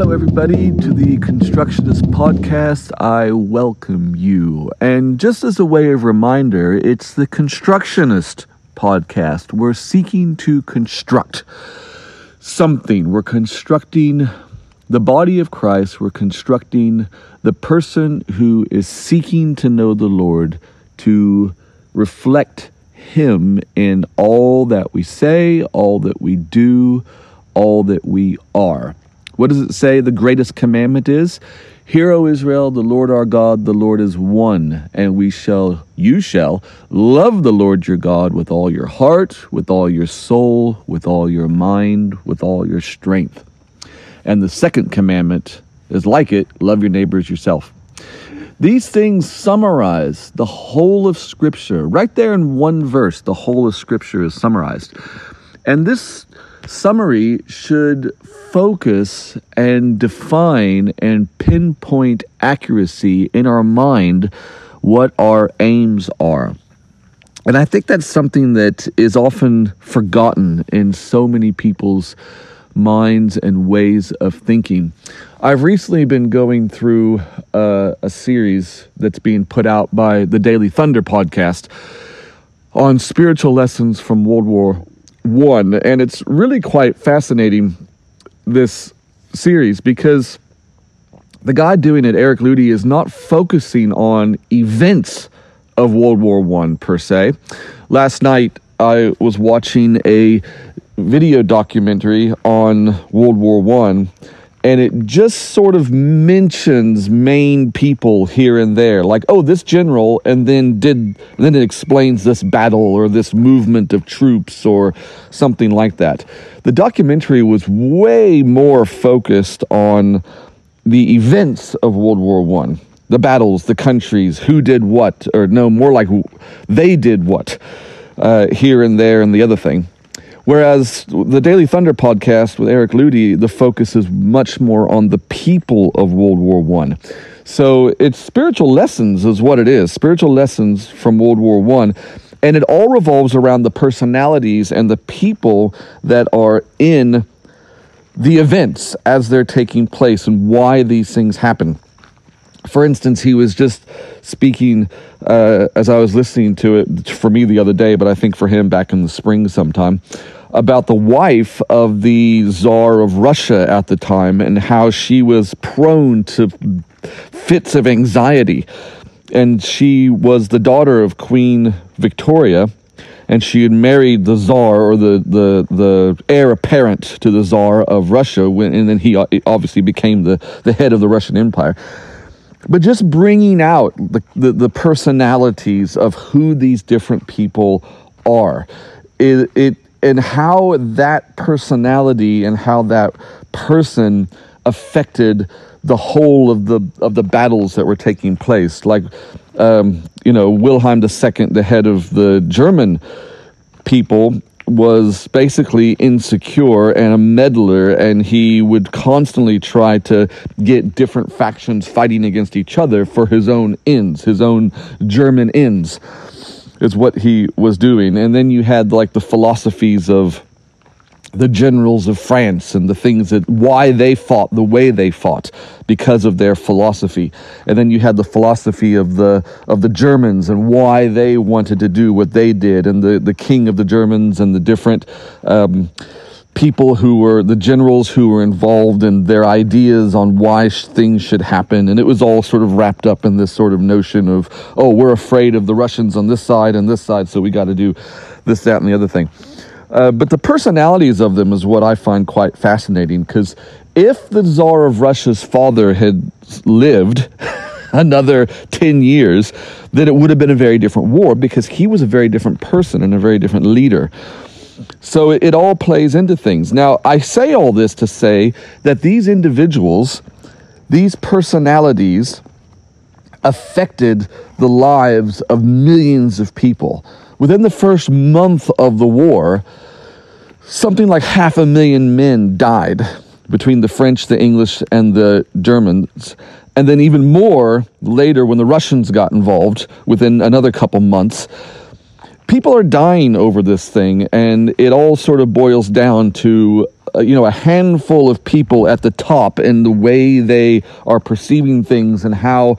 Hello, everybody, to the Constructionist Podcast. I welcome you. And just as a way of reminder, it's the Constructionist Podcast. We're seeking to construct something. We're constructing the body of Christ. We're constructing the person who is seeking to know the Lord to reflect Him in all that we say, all that we do, all that we are. What does it say the greatest commandment is? Hear, O Israel, the Lord our God, the Lord is one, and we shall, you shall, love the Lord your God with all your heart, with all your soul, with all your mind, with all your strength. And the second commandment is like it love your neighbors yourself. These things summarize the whole of Scripture. Right there in one verse, the whole of Scripture is summarized. And this summary should focus and define and pinpoint accuracy in our mind what our aims are. And I think that's something that is often forgotten in so many people's minds and ways of thinking. I've recently been going through uh, a series that's being put out by the Daily Thunder podcast on spiritual lessons from World War One, and it's really quite fascinating this series because the guy doing it, Eric Ludy, is not focusing on events of World War One per se. Last night, I was watching a video documentary on World War One and it just sort of mentions main people here and there like oh this general and then did and then it explains this battle or this movement of troops or something like that. The documentary was way more focused on the events of world war one the battles the countries who did what or no more like they did what uh, here and there and the other thing Whereas the Daily Thunder podcast with Eric Ludy, the focus is much more on the people of World War One. So it's spiritual lessons is what it is. Spiritual lessons from World War One. And it all revolves around the personalities and the people that are in the events as they're taking place and why these things happen. For instance, he was just speaking uh, as I was listening to it for me the other day, but I think for him back in the spring sometime about the wife of the Tsar of Russia at the time and how she was prone to fits of anxiety. And she was the daughter of Queen Victoria, and she had married the Tsar or the, the, the heir apparent to the Tsar of Russia, when, and then he uh, obviously became the, the head of the Russian Empire. But just bringing out the, the, the personalities of who these different people are, it, it and how that personality and how that person affected the whole of the of the battles that were taking place. Like, um, you know, Wilhelm II, the head of the German people, was basically insecure and a meddler, and he would constantly try to get different factions fighting against each other for his own ends, his own German ends is what he was doing. And then you had like the philosophies of the generals of France and the things that why they fought the way they fought because of their philosophy. And then you had the philosophy of the of the Germans and why they wanted to do what they did and the the king of the Germans and the different um, people who were the generals who were involved in their ideas on why things should happen. And it was all sort of wrapped up in this sort of notion of, oh, we're afraid of the Russians on this side and this side, so we got to do this, that, and the other thing. Uh, but the personalities of them is what I find quite fascinating because if the Tsar of Russia's father had lived another 10 years, then it would have been a very different war because he was a very different person and a very different leader. So it, it all plays into things. Now, I say all this to say that these individuals these personalities affected the lives of millions of people. Within the first month of the war, something like half a million men died between the French, the English, and the Germans. And then, even more later, when the Russians got involved within another couple months, people are dying over this thing, and it all sort of boils down to uh, you know a handful of people at the top and the way they are perceiving things and how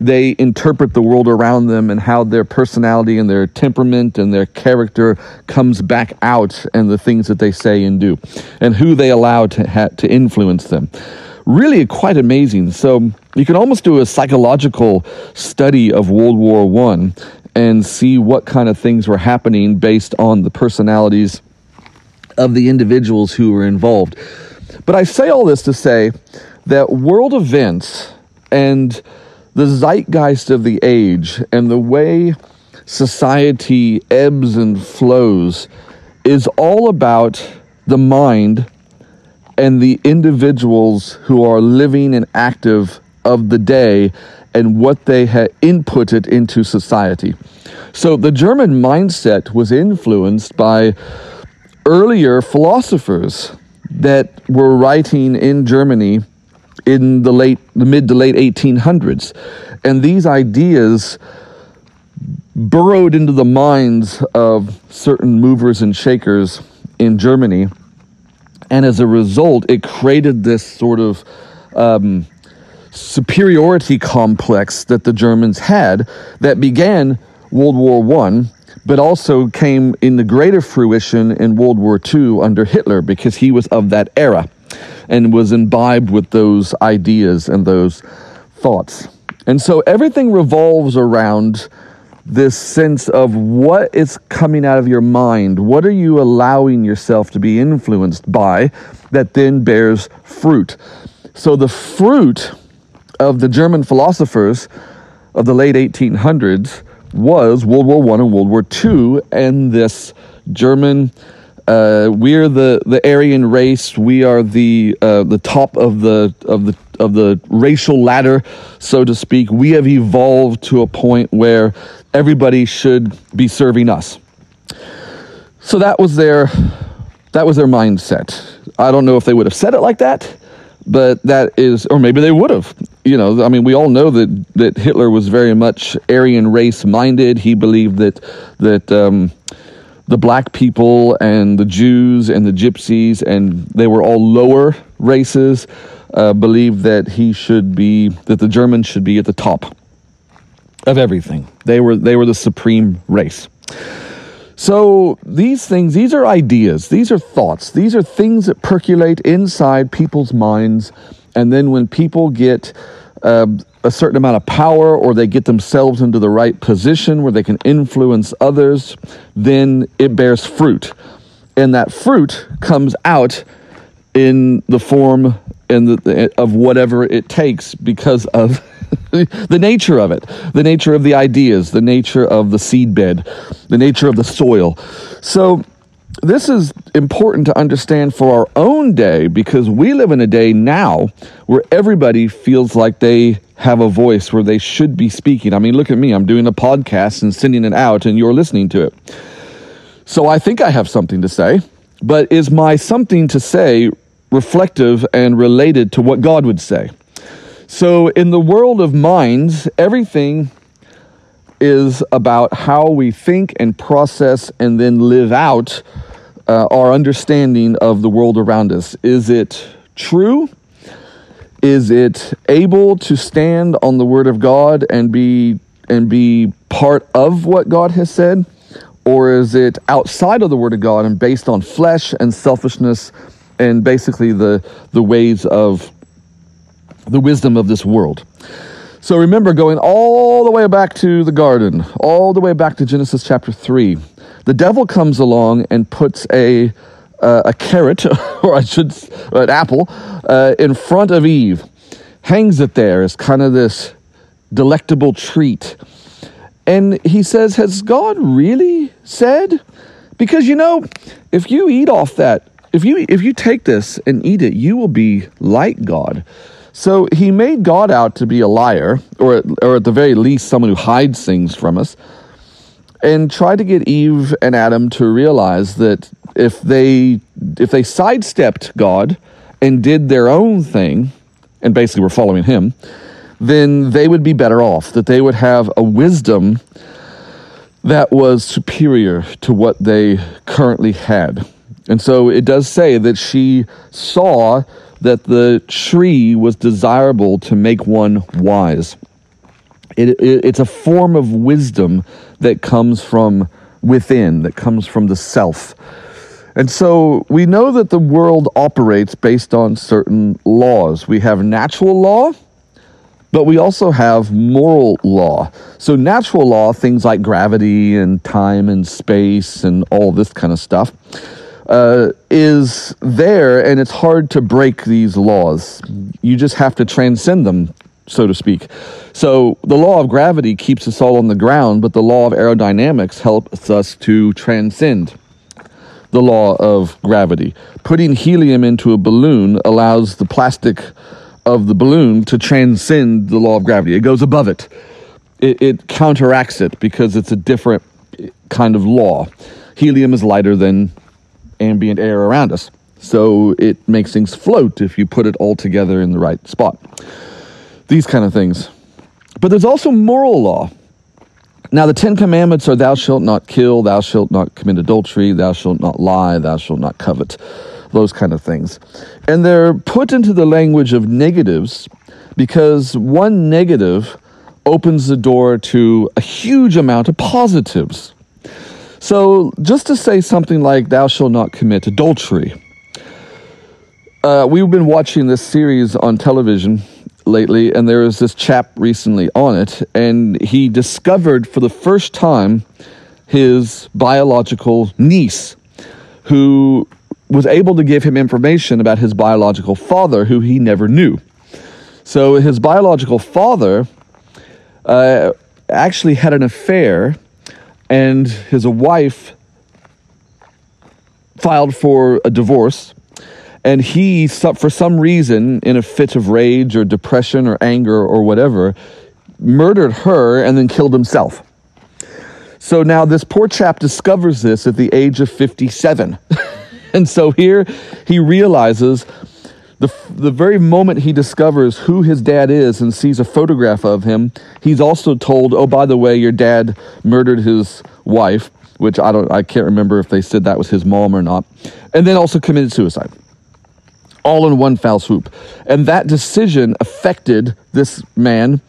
they interpret the world around them and how their personality and their temperament and their character comes back out and the things that they say and do and who they allow to ha- to influence them. Really quite amazing. So you can almost do a psychological study of world war one and see what kind of things were happening based on the personalities of the individuals who were involved. But i say all this to say that world events and the zeitgeist of the age and the way society ebbs and flows is all about the mind and the individuals who are living and active of the day and what they had inputted into society. So the German mindset was influenced by earlier philosophers that were writing in Germany in the late the mid to late 1800s and these ideas burrowed into the minds of certain movers and shakers in Germany and as a result it created this sort of um, superiority complex that the Germans had that began World War One but also came in the greater fruition in World War II under Hitler because he was of that era and was imbibed with those ideas and those thoughts. And so everything revolves around this sense of what is coming out of your mind. What are you allowing yourself to be influenced by that then bears fruit? So the fruit of the German philosophers of the late 1800s was World War One and World War Two, and this German uh, we're the, the Aryan race. We are the uh, the top of the of the of the racial ladder, so to speak. We have evolved to a point where everybody should be serving us. So that was their that was their mindset. I don't know if they would have said it like that, but that is, or maybe they would have. You know, I mean, we all know that that Hitler was very much Aryan race minded. He believed that that. Um, the black people and the Jews and the gypsies, and they were all lower races, uh, believed that he should be, that the Germans should be at the top of everything. They were, they were the supreme race. So these things, these are ideas, these are thoughts, these are things that percolate inside people's minds. And then when people get uh, a certain amount of power or they get themselves into the right position where they can influence others, then it bears fruit. And that fruit comes out in the form and the, of whatever it takes because of the nature of it, the nature of the ideas, the nature of the seed bed, the nature of the soil. So this is important to understand for our own day because we live in a day now where everybody feels like they have a voice where they should be speaking. I mean, look at me. I'm doing a podcast and sending it out and you're listening to it. So I think I have something to say, but is my something to say reflective and related to what God would say? So in the world of minds, everything is about how we think and process and then live out uh, our understanding of the world around us. Is it true? Is it able to stand on the word of God and be and be part of what God has said? Or is it outside of the word of God and based on flesh and selfishness and basically the the ways of the wisdom of this world? So remember going all the way back to the garden, all the way back to Genesis chapter 3 the devil comes along and puts a uh, a carrot, or I should, an apple, uh, in front of Eve, hangs it there as kind of this delectable treat. And he says, Has God really said? Because you know, if you eat off that, if you if you take this and eat it, you will be like God. So he made God out to be a liar, or, or at the very least, someone who hides things from us, and tried to get Eve and Adam to realize that if they if they sidestepped God and did their own thing, and basically were following him, then they would be better off. That they would have a wisdom that was superior to what they currently had. And so it does say that she saw that the tree was desirable to make one wise. It, it, it's a form of wisdom that comes from within, that comes from the self. And so we know that the world operates based on certain laws. We have natural law, but we also have moral law. So, natural law, things like gravity and time and space and all this kind of stuff, uh, is there, and it's hard to break these laws. You just have to transcend them, so to speak. So, the law of gravity keeps us all on the ground, but the law of aerodynamics helps us to transcend the law of gravity. Putting helium into a balloon allows the plastic of the balloon to transcend the law of gravity. It goes above it. It, it counteracts it because it's a different kind of law. Helium is lighter than ambient air around us. So it makes things float if you put it all together in the right spot. These kind of things. But there's also moral law. Now, the Ten Commandments are thou shalt not kill, thou shalt not commit adultery, thou shalt not lie, thou shalt not covet those kind of things. And they're put into the language of negatives because one negative opens the door to a huge amount of positives. So, just to say something like, Thou shalt not commit adultery. Uh, we've been watching this series on television lately, and there was this chap recently on it, and he discovered for the first time his biological niece, who was able to give him information about his biological father, who he never knew. So his biological father uh, actually had an affair, and his wife filed for a divorce. And he, for some reason, in a fit of rage or depression or anger or whatever, murdered her and then killed himself. So now this poor chap discovers this at the age of 57. And so here he realizes the, the very moment he discovers who his dad is and sees a photograph of him, he's also told, oh, by the way, your dad murdered his wife, which I don't, I can't remember if they said that was his mom or not, and then also committed suicide. All in one foul swoop. And that decision affected this man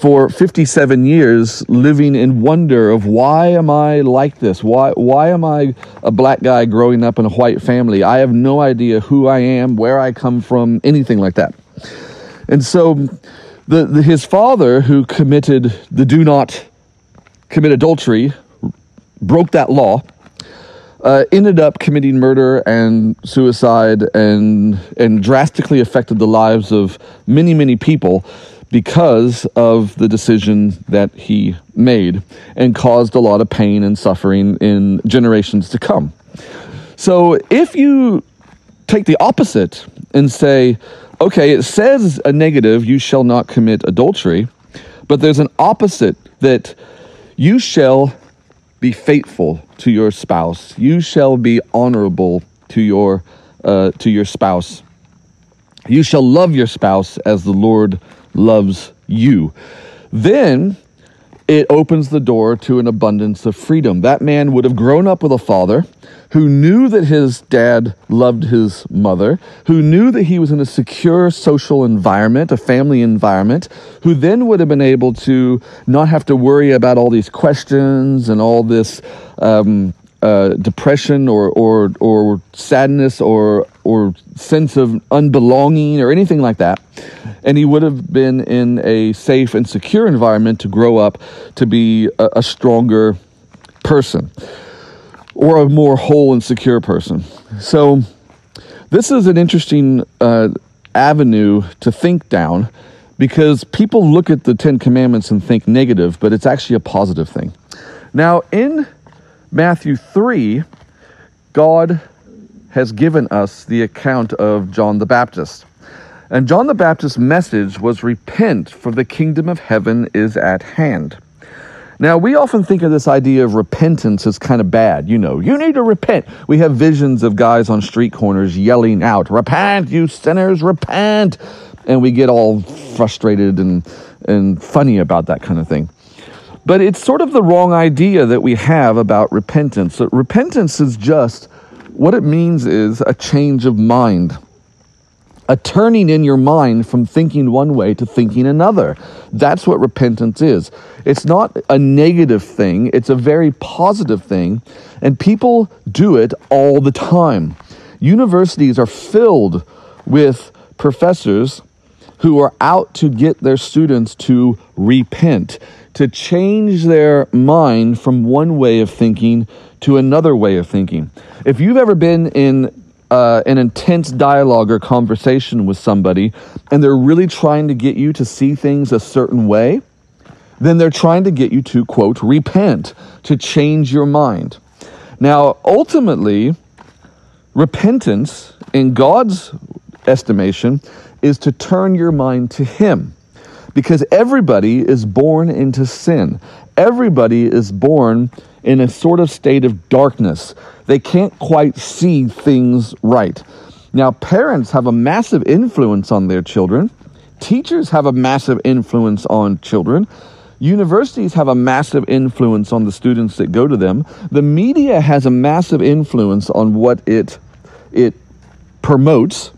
for 57 years living in wonder of why am I like this? Why, why am I a black guy growing up in a white family? I have no idea who I am, where I come from, anything like that. And so the, the his father, who committed the do not commit adultery, broke that law. Uh, ended up committing murder and suicide and and drastically affected the lives of many many people because of the decision that he made and caused a lot of pain and suffering in generations to come. So if you take the opposite and say, okay, it says a negative, you shall not commit adultery, but there's an opposite that you shall be faithful to your spouse, you shall be honorable to your uh, to your spouse. You shall love your spouse as the Lord loves you. Then it opens the door to an abundance of freedom. That man would have grown up with a father who knew that his dad loved his mother, who knew that he was in a secure social environment, a family environment, who then would have been able to not have to worry about all these questions and all this um, uh, depression or, or, or sadness or, or sense of unbelonging or anything like that. And he would have been in a safe and secure environment to grow up to be a, a stronger person or a more whole and secure person. So, this is an interesting uh, avenue to think down because people look at the Ten Commandments and think negative, but it's actually a positive thing. Now, in Matthew 3, God has given us the account of John the Baptist. And John the Baptist's message was repent, for the kingdom of heaven is at hand. Now, we often think of this idea of repentance as kind of bad. You know, you need to repent. We have visions of guys on street corners yelling out, Repent, you sinners, repent. And we get all frustrated and, and funny about that kind of thing. But it's sort of the wrong idea that we have about repentance. Repentance is just what it means is a change of mind a turning in your mind from thinking one way to thinking another. That's what repentance is. It's not a negative thing, it's a very positive thing, and people do it all the time. Universities are filled with professors who are out to get their students to repent, to change their mind from one way of thinking to another way of thinking. If you've ever been in uh, an intense dialogue or conversation with somebody and they're really trying to get you to see things a certain way, then they're trying to get you to, quote, repent, to change your mind. Now, ultimately, repentance, in God's estimation, is to turn your mind to Him. Because everybody is born into sin. Everybody is born in a sort of state of darkness. They can't quite see things right. Now, parents have a massive influence on their children. Teachers have a massive influence on children. Universities have a massive influence on the students that go to them. The media has a massive influence on what it it promotes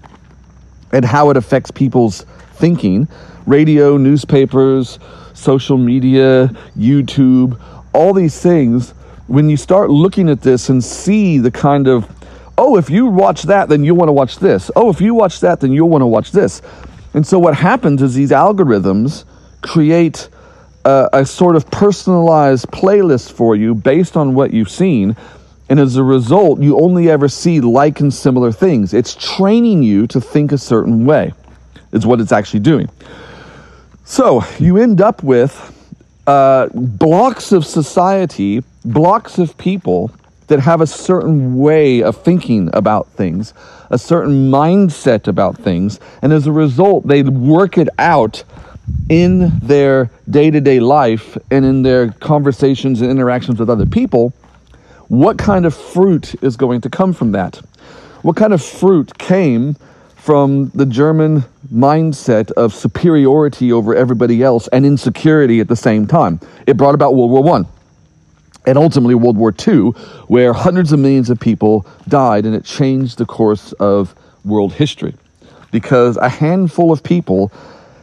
and how it affects people's thinking. Radio, newspapers, social media, YouTube, all these things, when you start looking at this and see the kind of, oh, if you watch that, then you'll want to watch this. Oh, if you watch that, then you'll want to watch this. And so what happens is these algorithms create a, a sort of personalized playlist for you based on what you've seen. And as a result, you only ever see like and similar things. It's training you to think a certain way, is what it's actually doing. So you end up with uh, blocks of society, blocks of people that have a certain way of thinking about things, a certain mindset about things, and as a result, they work it out in their day to day life and in their conversations and interactions with other people. What kind of fruit is going to come from that? What kind of fruit came from the German mindset of superiority over everybody else and insecurity at the same time. It brought about World War I and ultimately World War II, where hundreds of millions of people died, and it changed the course of world history because a handful of people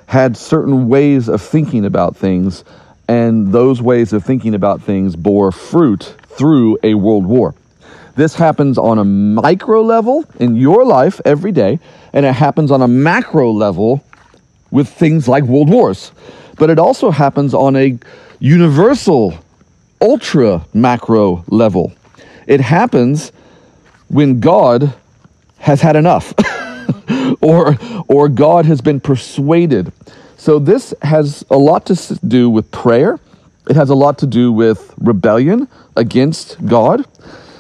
had certain ways of thinking about things, and those ways of thinking about things bore fruit through a world war. This happens on a micro level in your life every day, and it happens on a macro level with things like world wars. But it also happens on a universal, ultra macro level. It happens when God has had enough. or or God has been persuaded. So this has a lot to do with prayer. It has a lot to do with rebellion against God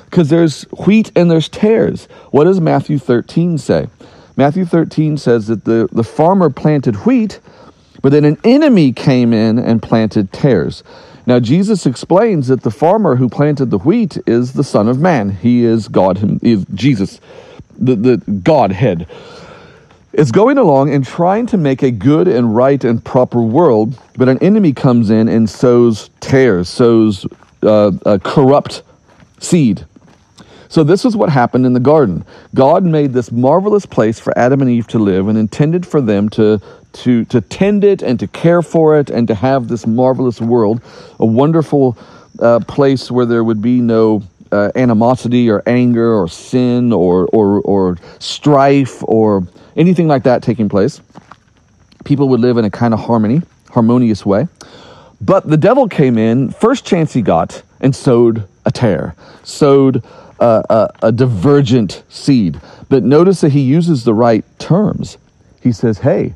because there's wheat and there's tares. What does Matthew 13 say? Matthew 13 says that the, the farmer planted wheat, but then an enemy came in and planted tares. Now, Jesus explains that the farmer who planted the wheat is the Son of Man. He is God, him, is Jesus, the, the Godhead. Is going along and trying to make a good and right and proper world, but an enemy comes in and sows tares, sows uh, a corrupt seed. So, this is what happened in the garden. God made this marvelous place for Adam and Eve to live and intended for them to, to, to tend it and to care for it and to have this marvelous world, a wonderful uh, place where there would be no uh, animosity or anger or sin or, or, or strife or anything like that taking place. People would live in a kind of harmony, harmonious way. But the devil came in, first chance he got, and sowed a tare, sowed a, a, divergent seed. But notice that he uses the right terms. He says, hey,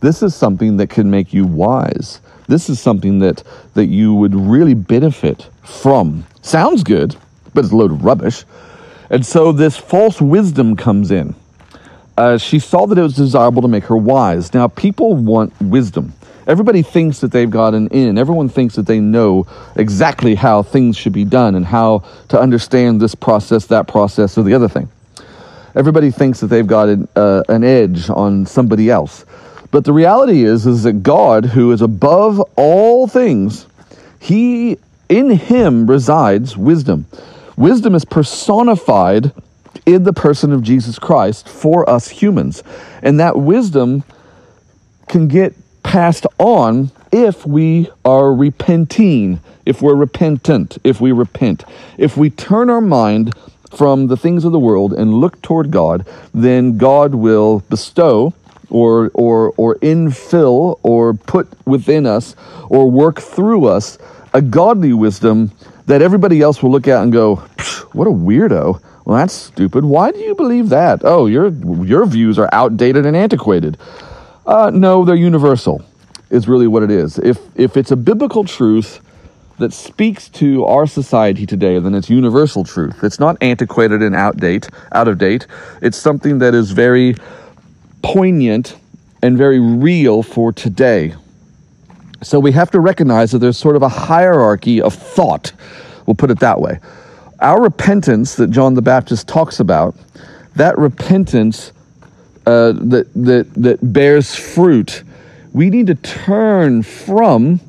this is something that can make you wise. This is something that, that you would really benefit from. Sounds good, but it's a load of rubbish. And so this false wisdom comes in. uh, she saw that it was desirable to make her wise. Now, people want wisdom. Everybody thinks that they've got an in. Everyone thinks that they know exactly how things should be done and how to understand this process, that process, or the other thing. Everybody thinks that they've got an, uh, an edge on somebody else. But the reality is, is that God, who is above all things, he in him resides wisdom. Wisdom is personified in the person of Jesus Christ for us humans. And that wisdom can get passed on if we are repenting, if we're repentant, if we repent. If we turn our mind from the things of the world and look toward God, then God will bestow or or or infill or put within us or work through us a godly wisdom that everybody else will look at and go, "What a weirdo." Well, that's stupid. Why do you believe that? Oh, your your views are outdated and antiquated. Uh, no, they're universal. Is really what it is. If if it's a biblical truth that speaks to our society today, then it's universal truth. It's not antiquated and outdate, out of date. It's something that is very poignant and very real for today. So we have to recognize that there's sort of a hierarchy of thought. We'll put it that way. Our repentance that John the Baptist talks about, that repentance uh, that, that, that bears fruit, we need to turn from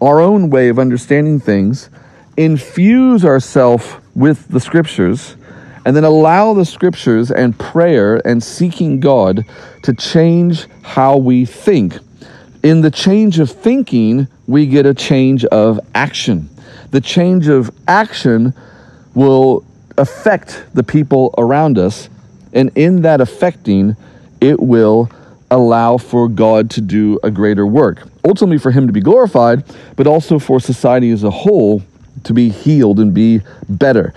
our own way of understanding things, infuse ourselves with the scriptures, and then allow the scriptures and prayer and seeking God to change how we think. In the change of thinking, we get a change of action. The change of action will affect the people around us, and in that affecting, it will allow for God to do a greater work. Ultimately, for Him to be glorified, but also for society as a whole to be healed and be better.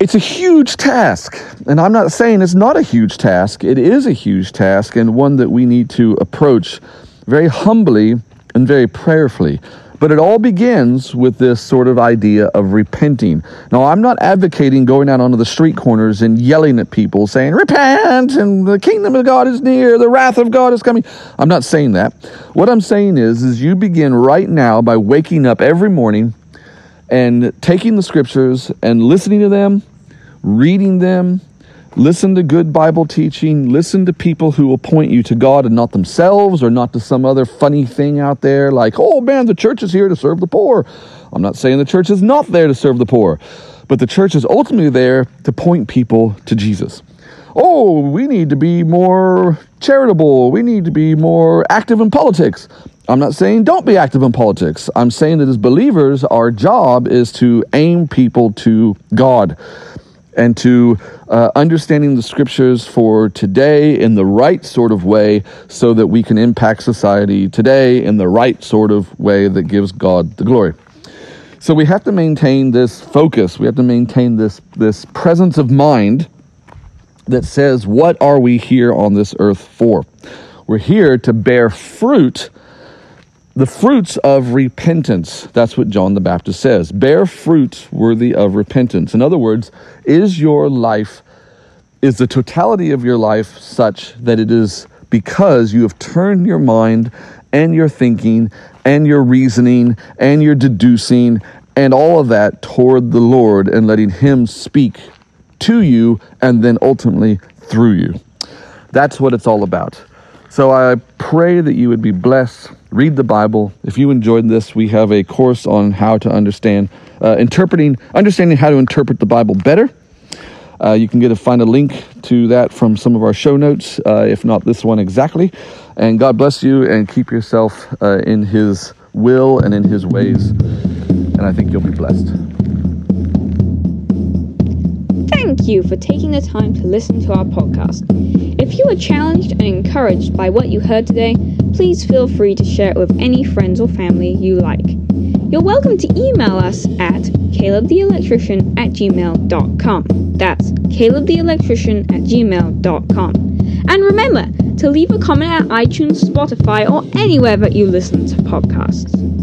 It's a huge task, and I'm not saying it's not a huge task. It is a huge task, and one that we need to approach very humbly and very prayerfully. But it all begins with this sort of idea of repenting. Now, I'm not advocating going out onto the street corners and yelling at people saying, Repent, and the kingdom of God is near, the wrath of God is coming. I'm not saying that. What I'm saying is, is you begin right now by waking up every morning and taking the scriptures and listening to them, reading them, Listen to good Bible teaching. Listen to people who will point you to God and not themselves or not to some other funny thing out there like, oh man, the church is here to serve the poor. I'm not saying the church is not there to serve the poor, but the church is ultimately there to point people to Jesus. Oh, we need to be more charitable. We need to be more active in politics. I'm not saying don't be active in politics. I'm saying that as believers, our job is to aim people to God and to uh, understanding the scriptures for today in the right sort of way so that we can impact society today in the right sort of way that gives God the glory. So we have to maintain this focus. We have to maintain this, this presence of mind that says, What are we here on this earth for? We're here to bear fruit the fruits of repentance. That's what John the Baptist says. Bear fruits worthy of repentance. In other words, is your life, is the totality of your life such that it is because you have turned your mind and your thinking and your reasoning and your deducing and all of that toward the Lord and letting Him speak to you and then ultimately through you. That's what it's all about. So I pray that you would be blessed read the Bible. If you enjoyed this, we have a course on how to understand, uh, interpreting, understanding how to interpret the Bible better. Uh, you can get a find a link to that from some of our show notes, uh, if not this one exactly. And God bless you and keep yourself uh, in His will and in His ways. And I think you'll be blessed. Thank you for taking the time to listen to our podcast. If you were challenged and encouraged by what you heard today, please feel free to share it with any friends or family you like. You're welcome to email us at calebtheelectrician at gmail.com. That's calebtheelectrician at gmail.com. And remember to leave a comment at iTunes, Spotify, or anywhere that you listen to podcasts.